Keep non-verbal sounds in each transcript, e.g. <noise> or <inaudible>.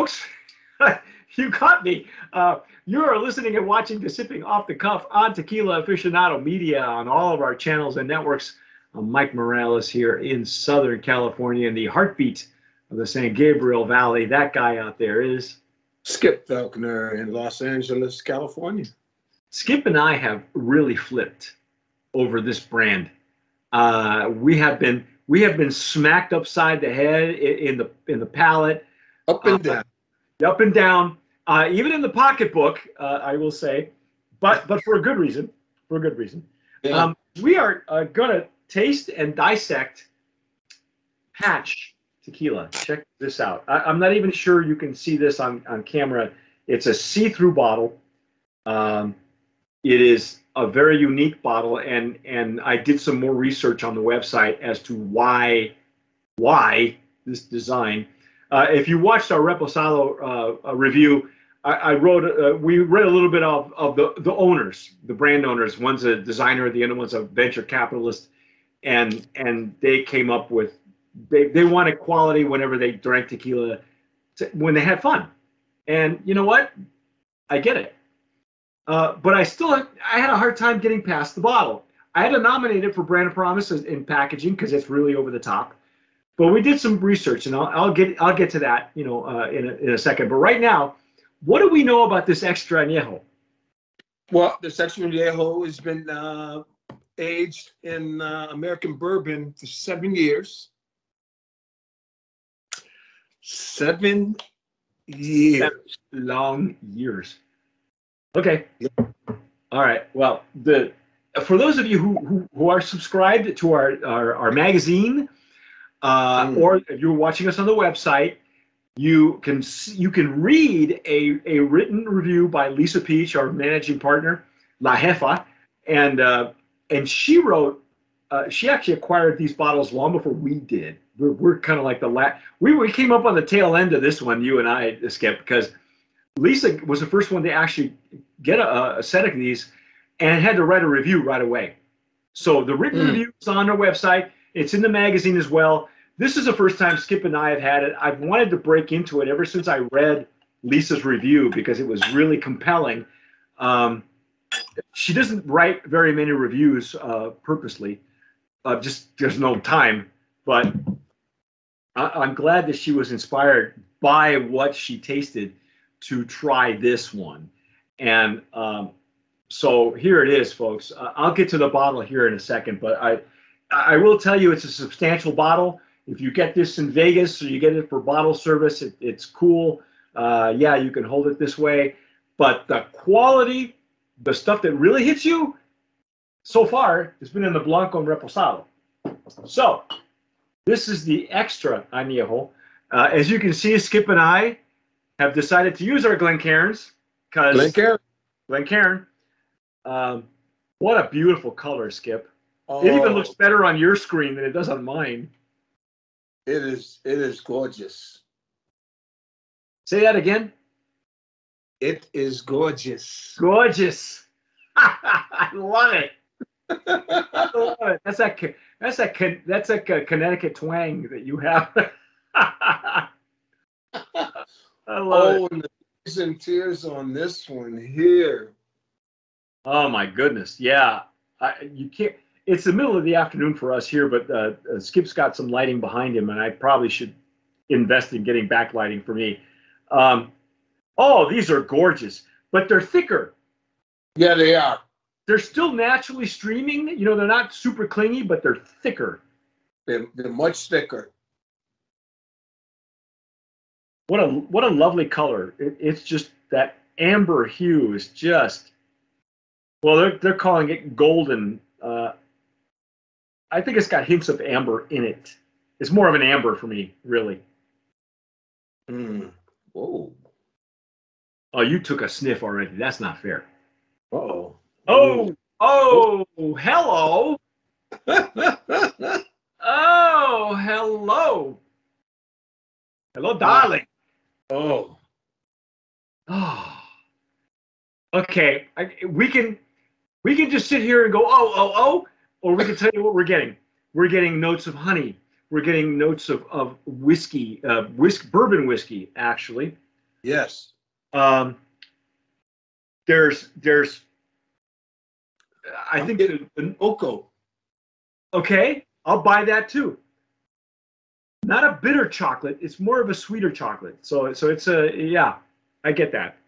folks. <laughs> you caught me. Uh, you are listening and watching the Sipping Off the Cuff on Tequila Aficionado Media on all of our channels and networks. I'm Mike Morales here in Southern California in the heartbeat of the San Gabriel Valley. That guy out there is Skip Falconer in Los Angeles, California. Skip and I have really flipped over this brand. Uh, we have been we have been smacked upside the head in, in the in the palate, Up and Uh, down. Up and down, uh, even in the pocketbook. Uh, I will say, but but for a good reason. For a good reason. Yeah. Um, we are uh, gonna taste and dissect Patch tequila. Check this out. I, I'm not even sure you can see this on on camera. It's a see-through bottle. Um, it is a very unique bottle, and and I did some more research on the website as to why why this design. Uh, if you watched our Reposado uh, uh, review, I, I wrote uh, we read a little bit of, of the the owners, the brand owners. One's a designer, the other one's a venture capitalist, and and they came up with they they wanted quality whenever they drank tequila, to, when they had fun, and you know what, I get it. Uh, but I still I had a hard time getting past the bottle. I had to nominate it for brand of promise in packaging because it's really over the top. But we did some research, and I'll, I'll get I'll get to that you know uh, in a, in a second. But right now, what do we know about this extra añejo? Well, the extra añejo has been uh, aged in uh, American bourbon for seven years. Seven years. long years. Okay. All right. Well, the for those of you who who, who are subscribed to our our, our magazine, uh, Mm. or if you're watching us on the website, you can you can read a a written review by Lisa Peach, our managing partner, La Jefa, and uh, and she wrote. Uh, she actually acquired these bottles long before we did. We're, we're kind of like the last. We, we came up on the tail end of this one, you and I, Skip, because Lisa was the first one to actually get a, a set of these and had to write a review right away. So the written Mm. review is on our website. It's in the magazine as well. This is the first time Skip and I have had it. I've wanted to break into it ever since I read Lisa's review because it was really compelling. Um, she doesn't write very many reviews uh, purposely. Uh, just there's no time. But I, I'm glad that she was inspired by what she tasted to try this one. And um, so here it is, folks. Uh, I'll get to the bottle here in a second, but I, I will tell you it's a substantial bottle. If you get this in Vegas or you get it for bottle service, it, it's cool. Uh, yeah, you can hold it this way, but the quality, the stuff that really hits you, so far, has been in the Blanco and Reposado. So, this is the extra añejo. Uh, as you can see, Skip and I have decided to use our Glencairns because Glencairn. Glencairn. Um, what a beautiful color, Skip. Oh, It even looks better on your screen than it does on mine. it is it is gorgeous. Say that again. It is gorgeous. Gorgeous. <laughs> I love it. <laughs> I love it. That's that. Con- That's that. Con- That's that uh, Connecticut twang that you have. <laughs> I love it. oh, and the tears and tears on this one here. Oh my goodness. Yeah. I, you can't. It's the middle of the afternoon for us here, but uh, uh, Skip's got some lighting behind him, and I probably should invest in getting backlighting for me. Um, oh, these are gorgeous, but they're thicker. Yeah, they are. They're still naturally streaming. You know, they're not super clingy, but they're thicker. They're, they're much thicker. What a what a lovely color. It, it's just that amber hue is just. Well, they're they're calling it golden. I think it's got hints of amber in it. It's more of an amber for me, really. Mm. Whoa. Oh, you took a sniff already. That's not fair. Uh-oh. Oh, oh, hello. <laughs> Oh, hello. Hello, darling. oh. Oh. <sighs> Okay, I, we can we can just sit here and go oh oh oh, or we can tell you what we're getting. We're getting notes of honey. We're getting notes of of whiskey, uh, whisk bourbon whiskey actually. Yes. Um, there's there's I think the, Oko. okay, I'll buy that too. Not a bitter chocolate, it's more of a sweeter chocolate. So so it's a yeah, I get that. <sighs>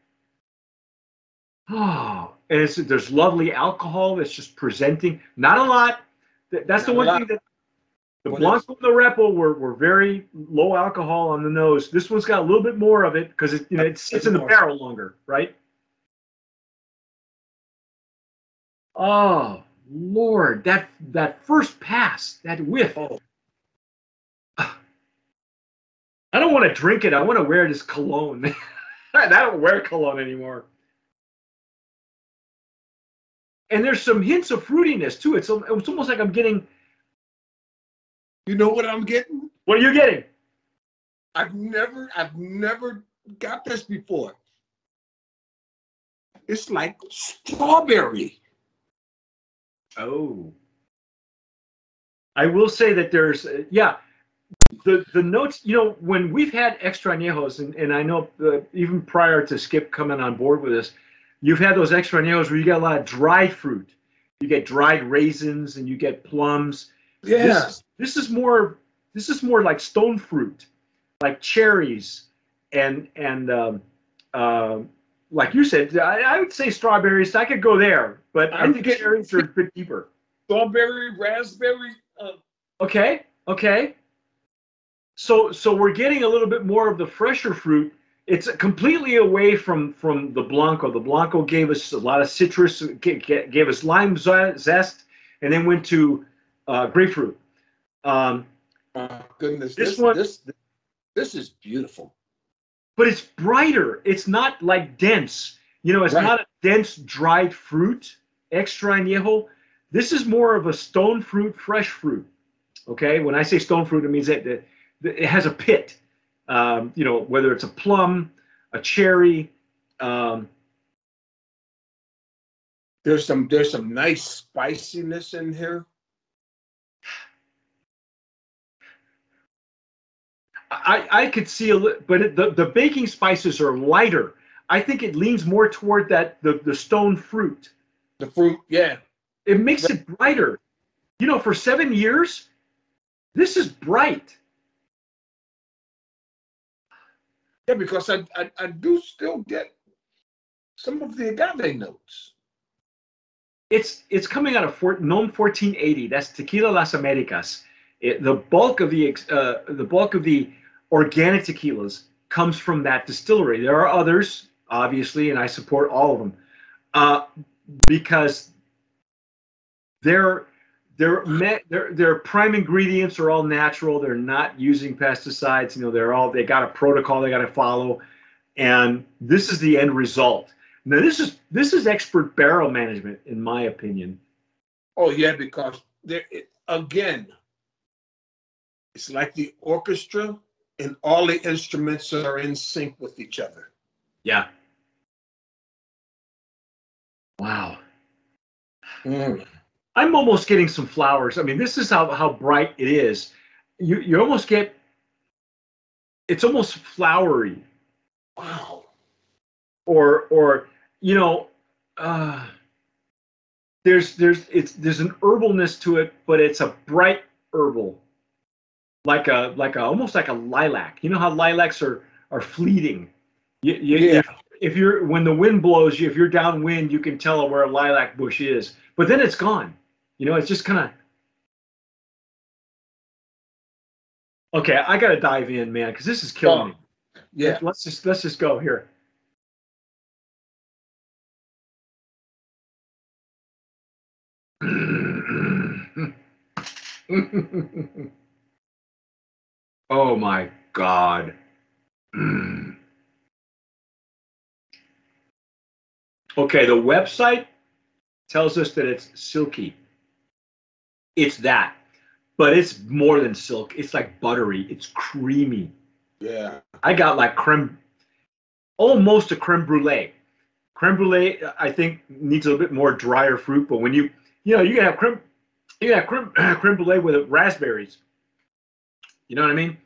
Oh, and it's there's lovely alcohol that's just presenting. Not a lot. That's the Not a one thing that the What Blanco and the Repo were, were very low alcohol on the nose. This one's got a little bit more of it because it you know it sits in the barrel longer, right? Oh Lord, that that first pass, that whiff. Oh, I don't want to drink it. I want to wear this cologne. <laughs> I don't wear cologne anymore. And there's some hints of fruitiness too. It's it's almost like I'm getting. you know what I'm getting? What are you getting? I've never, I've never got this before. It's like strawberry. Oh. I will say that there's uh, yeah, the the notes. You know, when we've had extra añejos, and, and I know uh, even prior to Skip coming on board with us, you've had those extra añejos where you get a lot of dried fruit. You get dried raisins and you get plums. Yeah. This is, this is more this is more like stone fruit, like cherries and and um, um, like you said, I, I would say strawberries. I could go there, but i I'm think cherries are a bit deeper. Strawberry, raspberry. Uh, Okay, okay. So so we're getting a little bit more of the fresher fruit. It's completely away from from the blanco. The blanco gave us a lot of citrus, ga- ga- gave us lime zest, and then went to uh, grapefruit. Um, my goodness. This This, one- this, this is beautiful. but it's brighter. It's not like dense. You know, it's Right. not a dense dried fruit, extra añejo. This is more of a stone fruit, fresh fruit. Okay, when I say stone fruit, it means that that it has a pit. Um, you know, whether it's a plum, a cherry. Um, There's some, there's some nice spiciness in here. I, I could see a little, but it, the, the baking spices are lighter. I think it leans more toward that the, the stone fruit. The fruit, yeah. It makes it brighter. You know, for seven years, this is bright. Yeah, because I, I, I do still get some of the agave notes. It's it's coming out of Fort Nom 1480. That's Tequila Las Americas. It, the bulk of the uh, the bulk of the organic tequilas comes from that distillery. There are others, obviously, and I support all of them uh, because their their me- their their prime ingredients are all natural. They're not using pesticides. You know, they're all they got a protocol they got to follow, and this is the end result. Now this is this is expert barrel management, in my opinion. Oh yeah, because there again, it's like the orchestra and all the instruments are in sync with each other. Yeah. Wow. Mm. I'm almost getting some flowers. I mean, this is how, how bright it is. You you almost get it's almost flowery Wow. or or you know uh there's there's it's there's an herbalness to it, but it's a bright herbal. Like a like a almost like a lilac. You know how lilacs are are fleeting. You, you, Yeah. if you're when the wind blows you, if you're downwind, you can tell where a lilac bush is, but then it's gone. You know, it's just kind of. Okay, I gotta dive in, man, because this is killing oh, me. Yeah. Let's just let's just go here. <laughs> oh my god. okay, the website tells us that it's silky. It's that. But it's more than silk. It's like buttery. It's creamy. Yeah. I got like creme, almost a creme brulee. Creme brulee, I think, needs a little bit more drier fruit. But when you, you know, you can have creme, you can have creme, <clears throat> creme brulee with raspberries. You know what I mean?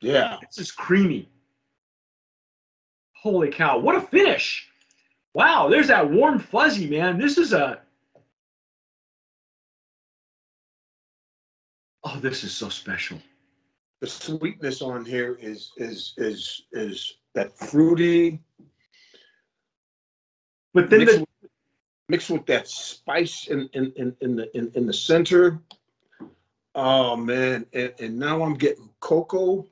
Yeah. It's just creamy. Holy cow! What a finish! Wow, there's that warm fuzzy, man. This is a. Oh, this is so special. The sweetness on here is is is is that fruity But then mixed, the, with, mixed with that spice in in in, in the in, in the center. Oh man, and, and now I'm getting cocoa.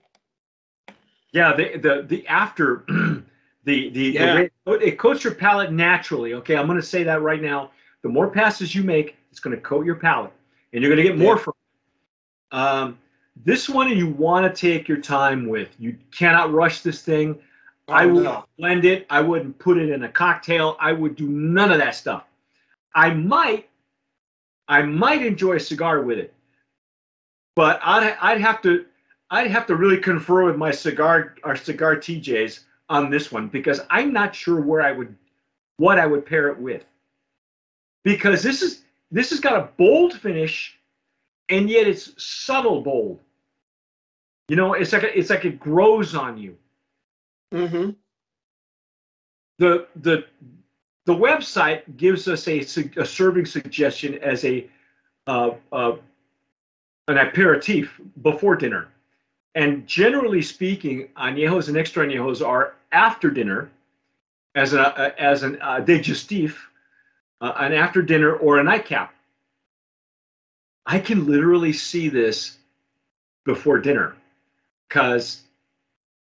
yeah, the the the after <clears throat> the the, the Yeah. way it coats your palate naturally. Okay, I'm going to say that right now. The more passes you make, it's going to coat your palate, and you're going to get more Yeah. from. Um, this one you want to take your time with. You cannot rush this thing. I Oh, would no. blend it. I wouldn't put it in a cocktail. I would do none of that stuff. I might, I might enjoy a cigar with it, but I'd I'd have to I'd have to really confer with my cigar our cigar TJs on this one because I'm not sure where I would what I would pair it with. Because this is this has got a bold finish, and yet it's subtle bold. You know, it's like a, it's like it grows on you Mm-hmm. the the the website gives us a, a serving suggestion as a uh, uh, an aperitif before dinner, and generally speaking, añejos and extra añejos are after dinner, as a as an uh, digestif, uh, an after dinner or a nightcap. I can literally see this before dinner, because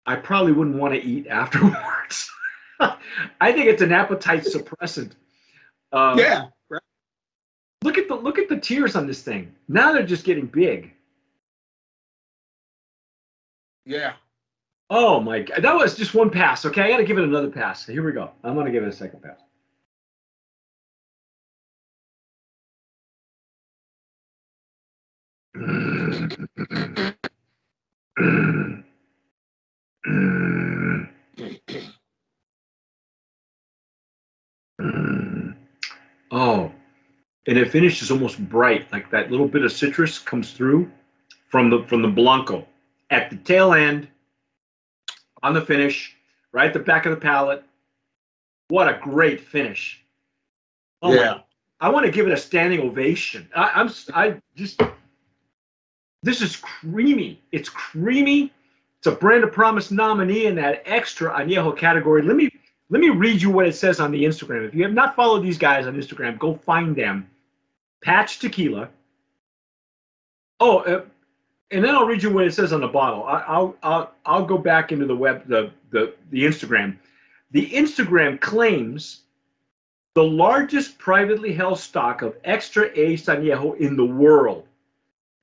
I probably wouldn't want to eat afterwards. <laughs> I think it's an appetite suppressant. Um, Yeah. Look at the look at the tears on this thing. Now they're just getting big. Yeah. Oh my god, that was just one pass. Okay, I got to give it another pass. Here we go. I'm gonna give it a second pass. Oh, and it finishes almost bright, like that little bit of citrus comes through from the from the blanco at the tail end on the finish, right at the back of the palate. What a great finish! Oh my yeah. I want to give it a standing ovation. I, I'm I just this is creamy. It's creamy. It's a brand of promise nominee in that extra añejo category. Let me let me read you what it says on the Instagram. If you have not followed these guys on Instagram, go find them. Patch Tequila. Oh, uh, and then I'll read you what it says on the bottle. I, I'll I'll I'll go back into the web the the the Instagram. The Instagram claims the largest privately held stock of extra aged añejo in the world.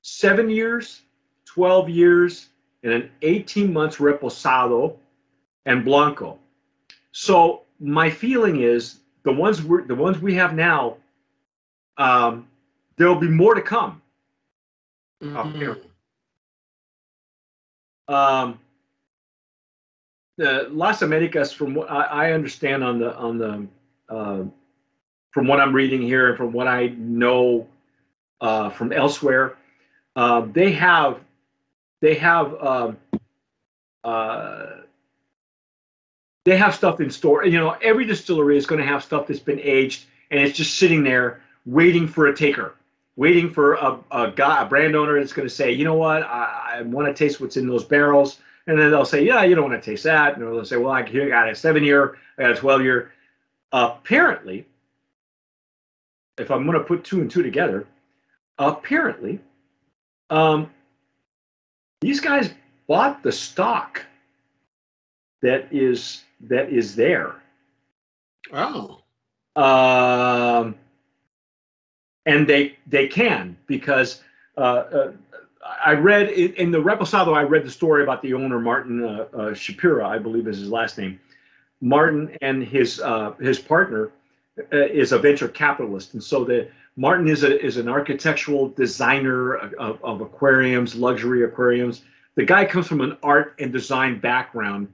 Seven years, 12 years, and an 18 months reposado and blanco. So my feeling is the ones we the ones we have now, um, there will be more to come. Mhm. Um, the Las Americas, from what I, I understand on the on the uh, from what I'm reading here and from what I know uh, from elsewhere, uh, they have they have um, uh, they have stuff in store. You know, every distillery is going to have stuff that's been aged and it's just sitting there waiting for a taker, waiting for a, a guy, a brand owner that's going to say, you know what, I, I want to taste what's in those barrels. And then they'll say, yeah, you don't want to taste that. And they'll say, well, I I got a seven year, I got a 12 year. apparently, if I'm going to put two and two together, apparently, um, these guys bought the stock that is that is there. Oh. um, and they they can because uh, uh, I read in, in the Reposado I read the story about the owner Martin uh, uh, Shapira I believe is his last name. Martin and his uh, his partner Uh, is a venture capitalist, and so the Martin is a is an architectural designer of, of aquariums, luxury aquariums. The guy comes from an art and design background,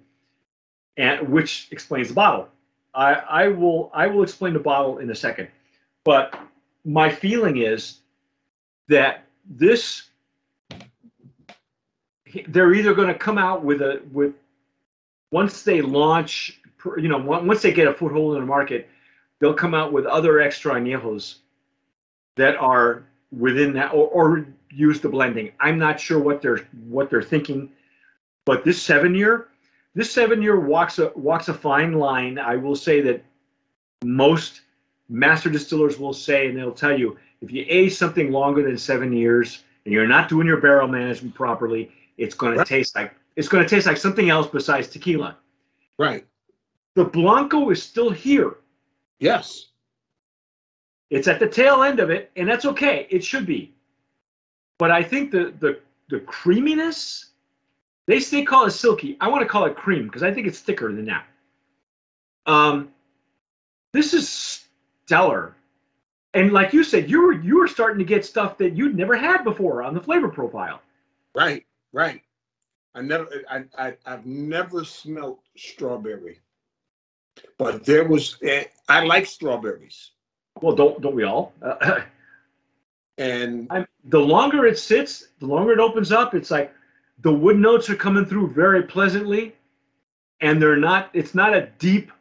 and which explains the bottle. I, I will I will explain the bottle in a second, but my feeling is that this they're either going to come out with a with once they launch you know, once they get a foothold in the market, they'll come out with other extra añejos that are within that, or, or use the blending. I'm not sure what they're what they're thinking, but this seven year, this seven year walks a walks a fine line. I will say that most master distillers will say, and they'll tell you, if you age something longer than seven years and you're not doing your barrel management properly, it's going to taste like it's going to taste like something else besides tequila. Right. The Blanco is still here. Yes. It's at the tail end of it, and that's okay. It should be. But I think the the the creaminess, they they call it silky. I want to call it cream because I think it's thicker than that. Um, this is stellar, and like you said, you were you were starting to get stuff that you'd never had before on the flavor profile. Right. Right. I never. I. I I've never smelt strawberry, but there was. eh, I like strawberries, Well, don't don't we all? Uh, <laughs> and I'm, the longer it sits, the longer it opens up. It's like the wood notes are coming through very pleasantly, and they're not. It's not a deep.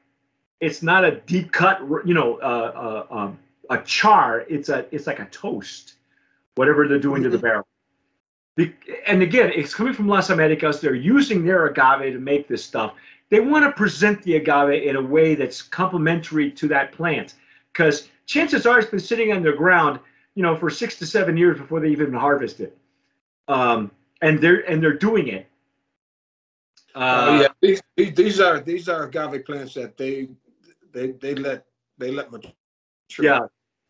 It's not a deep cut. You know, uh, uh, um, a char. It's a. It's like a toast, whatever they're doing to the <laughs> barrel. And again, it's coming from Las Americas. They're using their agave to make this stuff. They want to present the agave in a way that's complementary to that plant, because chances are it's been sitting on the ground you know, for six to seven years before they even harvest it. Um, and they're and they're doing it. Uh, oh yeah, these, these these are these are agave plants that they they they let they let mature. yeah.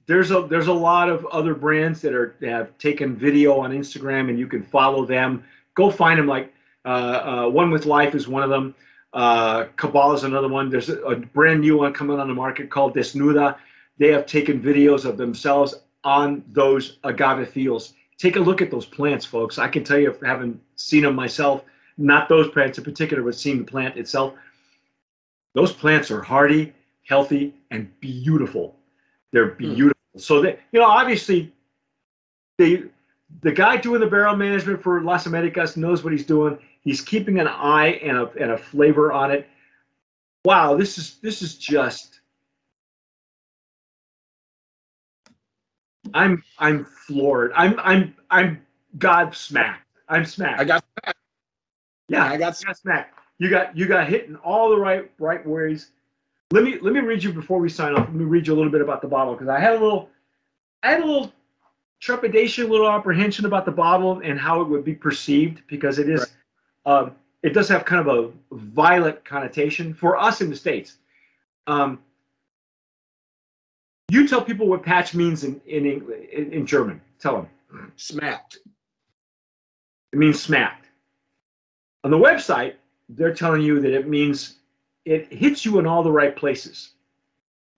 There's a there's a lot of other brands that are have taken video on Instagram, and you can follow them. Go find them. Like uh, uh, One with Life is one of them. Uh, Cabal is another one. There's a, a brand new one coming on the market called Desnuda. They have taken videos of themselves on those agave fields. Take a look at those plants, folks. I can tell you, having seen them myself, not those plants in particular, but seeing the plant itself, those plants are hardy, healthy, and beautiful. They're beautiful. So that you know, obviously, they the guy doing the barrel management for Las Americas knows what he's doing. He's keeping an eye and a and a flavor on it. Wow, this is this is just. I'm I'm floored. I'm I'm I'm God smacked. I'm smacked. I got smacked. yeah, I got you got smacked. You got you got hit in all the right right ways. Let me let me read you before we sign off. Let me read you a little bit about the bottle because I had a little I had a little trepidation, a little apprehension about the bottle and how it would be perceived because it is um, it does have kind of a violent connotation for us in the states. Um, you tell people what patch means in in, Eng- in, in German. Tell them. smacked. It means smacked. On the website, they're telling you that it means it hits you in all the right places.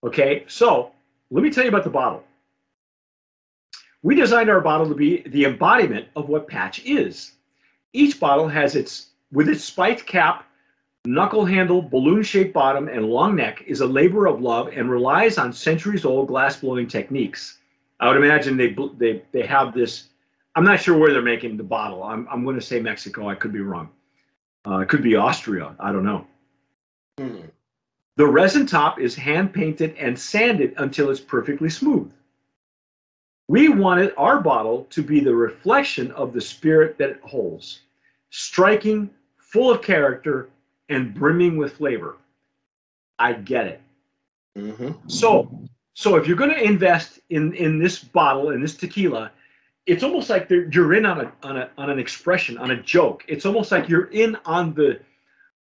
Okay, so let me tell you about the bottle. We designed our bottle to be the embodiment of what patch is. Each bottle has its, with its spiked cap, knuckle handle, balloon shaped bottom, and long neck, is a labor of love and relies on centuries old glass blowing techniques. I would imagine they, they, they have this I'm not sure where they're making the bottle. I'm, I'm going to say Mexico. I could be wrong. Uh, it could be Austria. I don't know. Hmm. The resin top is hand painted and sanded until it's perfectly smooth. We wanted our bottle to be the reflection of the spirit that it holds, striking, full of character, and brimming with flavor. I get it. Mm-hmm. So, so if you're going to invest in in this bottle in this tequila, it's almost like you're in on a on a on an expression on a joke. It's almost like you're in on the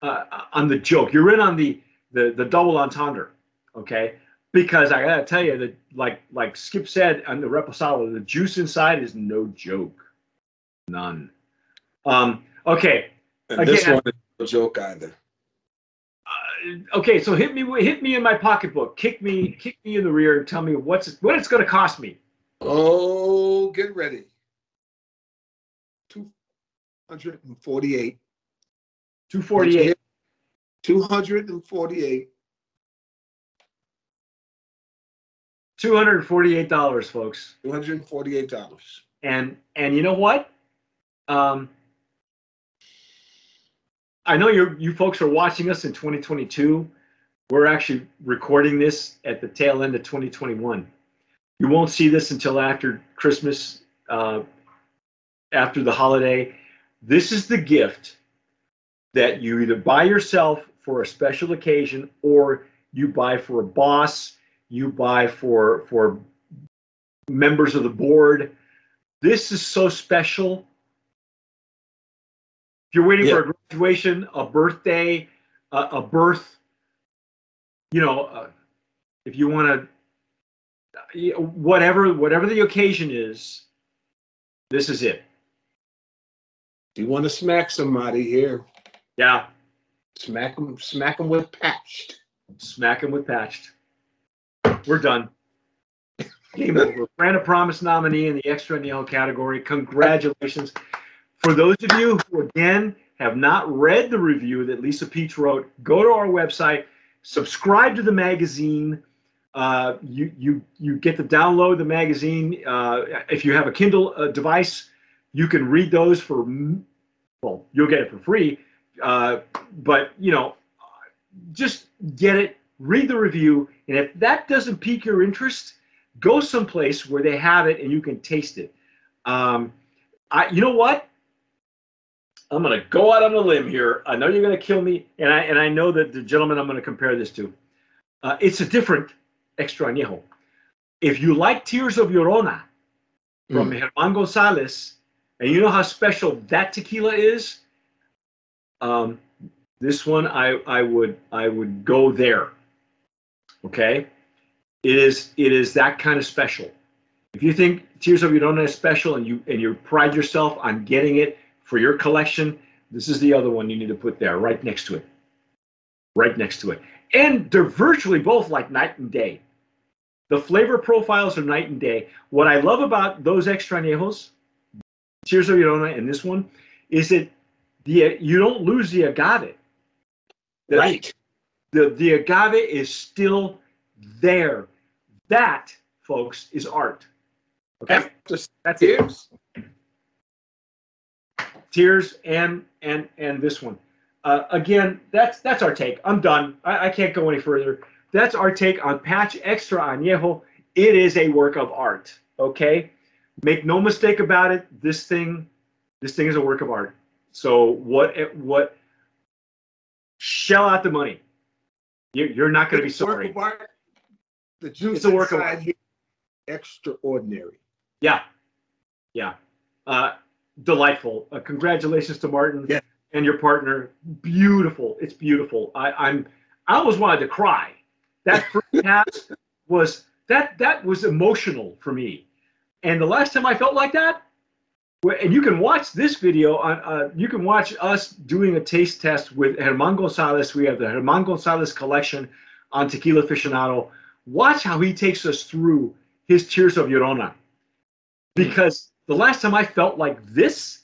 uh, on the joke. You're in on the the the double entendre. Okay, because I gotta tell you that like like Skip said on the Reposado, the juice inside is no joke, none. Um, okay, And this one is no joke either. uh, okay. So hit me hit me in my pocketbook, kick me kick me in the rear, and tell me what's what it's gonna cost me. Oh, get ready. Two hundred and forty-eight. Two forty eight. Two hundred and forty-eight. Two hundred forty-eight dollars, folks. Two hundred and forty-eight dollars. And and you know what? Um, I know you you folks are watching us in 2022. we're actually recording this at the tail end of 2021. You won't see this until after Christmas, uh, after the holiday. This is the gift that you either buy yourself for a special occasion or you buy for a boss, you buy for for members of the board. This is so special. If you're waiting Yeah. for a graduation, a birthday, a, a birth, you know, uh, if you want to, whatever whatever the occasion is, this is it. You want to smack somebody here? Yeah, Smack them, smack them with patched. smack them with patched. We're done. Game over. Brand of Promise nominee in the extra añejo category. Congratulations. For those of you who, again, have not read the review that Lisa Peach wrote, go to our website, subscribe to the magazine. Uh, you, you, you get to download the magazine. Uh, if you have a Kindle uh, device, you can read those for, well, you'll get it for free. Uh, but, you know, just get it, read the review, and if that doesn't pique your interest, go someplace where they have it and you can taste it. Um, I, you know what? I'm gonna go out on a limb here. I know you're gonna kill me, and I and I know that the gentleman I'm gonna compare this to. Uh, it's a different extra añejo. If you like Tears of Llorona from Germán Gonzalez, and you know how special that tequila is, um, this one I I would I would go there. Okay, it is it is that kind of special. If you think Tears of Your Llorona is special and you and you pride yourself on getting it for your collection, this is the other one you need to put there, right next to it, right next to it. And they're virtually both like night and day. The flavor profiles are night and day. What I love about those extra añejos, Tears of Llorona, and this one, is that the you don't lose the agave. The- Right. The the agave is still there. That, folks, is art. Okay, After that's it. Tears and and and this one. Uh, again, that's that's our take. I'm done. I, I can't go any further. That's our take on Patch Extra Añejo. It is a work of art. Okay, make no mistake about it. This thing, this thing is a work of art. So what what? Shell out the money. You, you're not going to be work sorry. of art. The juice It's a work of art. here, extraordinary. Yeah, yeah. Uh, delightful. Uh, congratulations to Martin Yeah. and your partner. Beautiful. It's beautiful. I, I'm. I almost wanted to cry. That <laughs> first pass was that that was emotional for me. And the last time I felt like that, and you can watch this video on. Uh, you can watch us doing a taste test with Germán Gonzalez. We have the Germán Gonzalez collection on Tequila Aficionado. Watch how he takes us through his Tears of Llorona because the last time I felt like this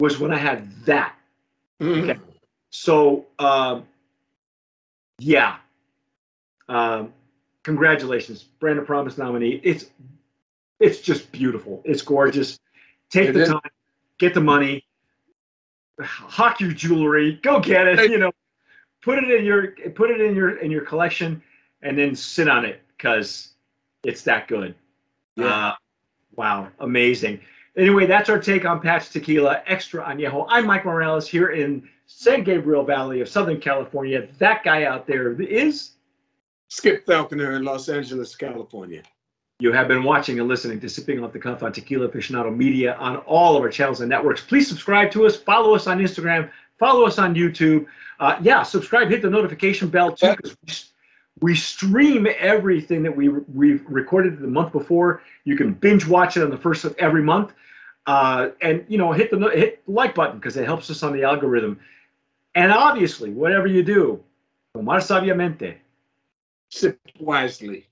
was when I had that. Mm. Okay. So, um, yeah. Um, congratulations, Brand of Promise nominee. It's it's just beautiful. It's gorgeous. Take It the is. time, get the money, hawk your jewelry, go get it. You know, put it in your put it in your in your collection, and then sit on it because it's that good. Yeah. Uh, wow, amazing. Anyway, that's our take on Patch Tequila Extra Añejo. I'm Mike Morales here in San Gabriel Valley of Southern California. That guy out there is. Skip Falconer in Los Angeles, California. You have been watching and listening to Sipping Off the Cuff on Tequila Aficionado Media on all of our channels and networks. Please subscribe to us. Follow us on Instagram. Follow us on YouTube. Uh, yeah, subscribe. Hit the notification bell too, because we, we stream everything that we we've recorded the month before. You can binge watch it on the first of every month, uh, and you know hit the hit like button because it helps us on the algorithm. And obviously, whatever you do, tomar sabiamente. Sip wisely.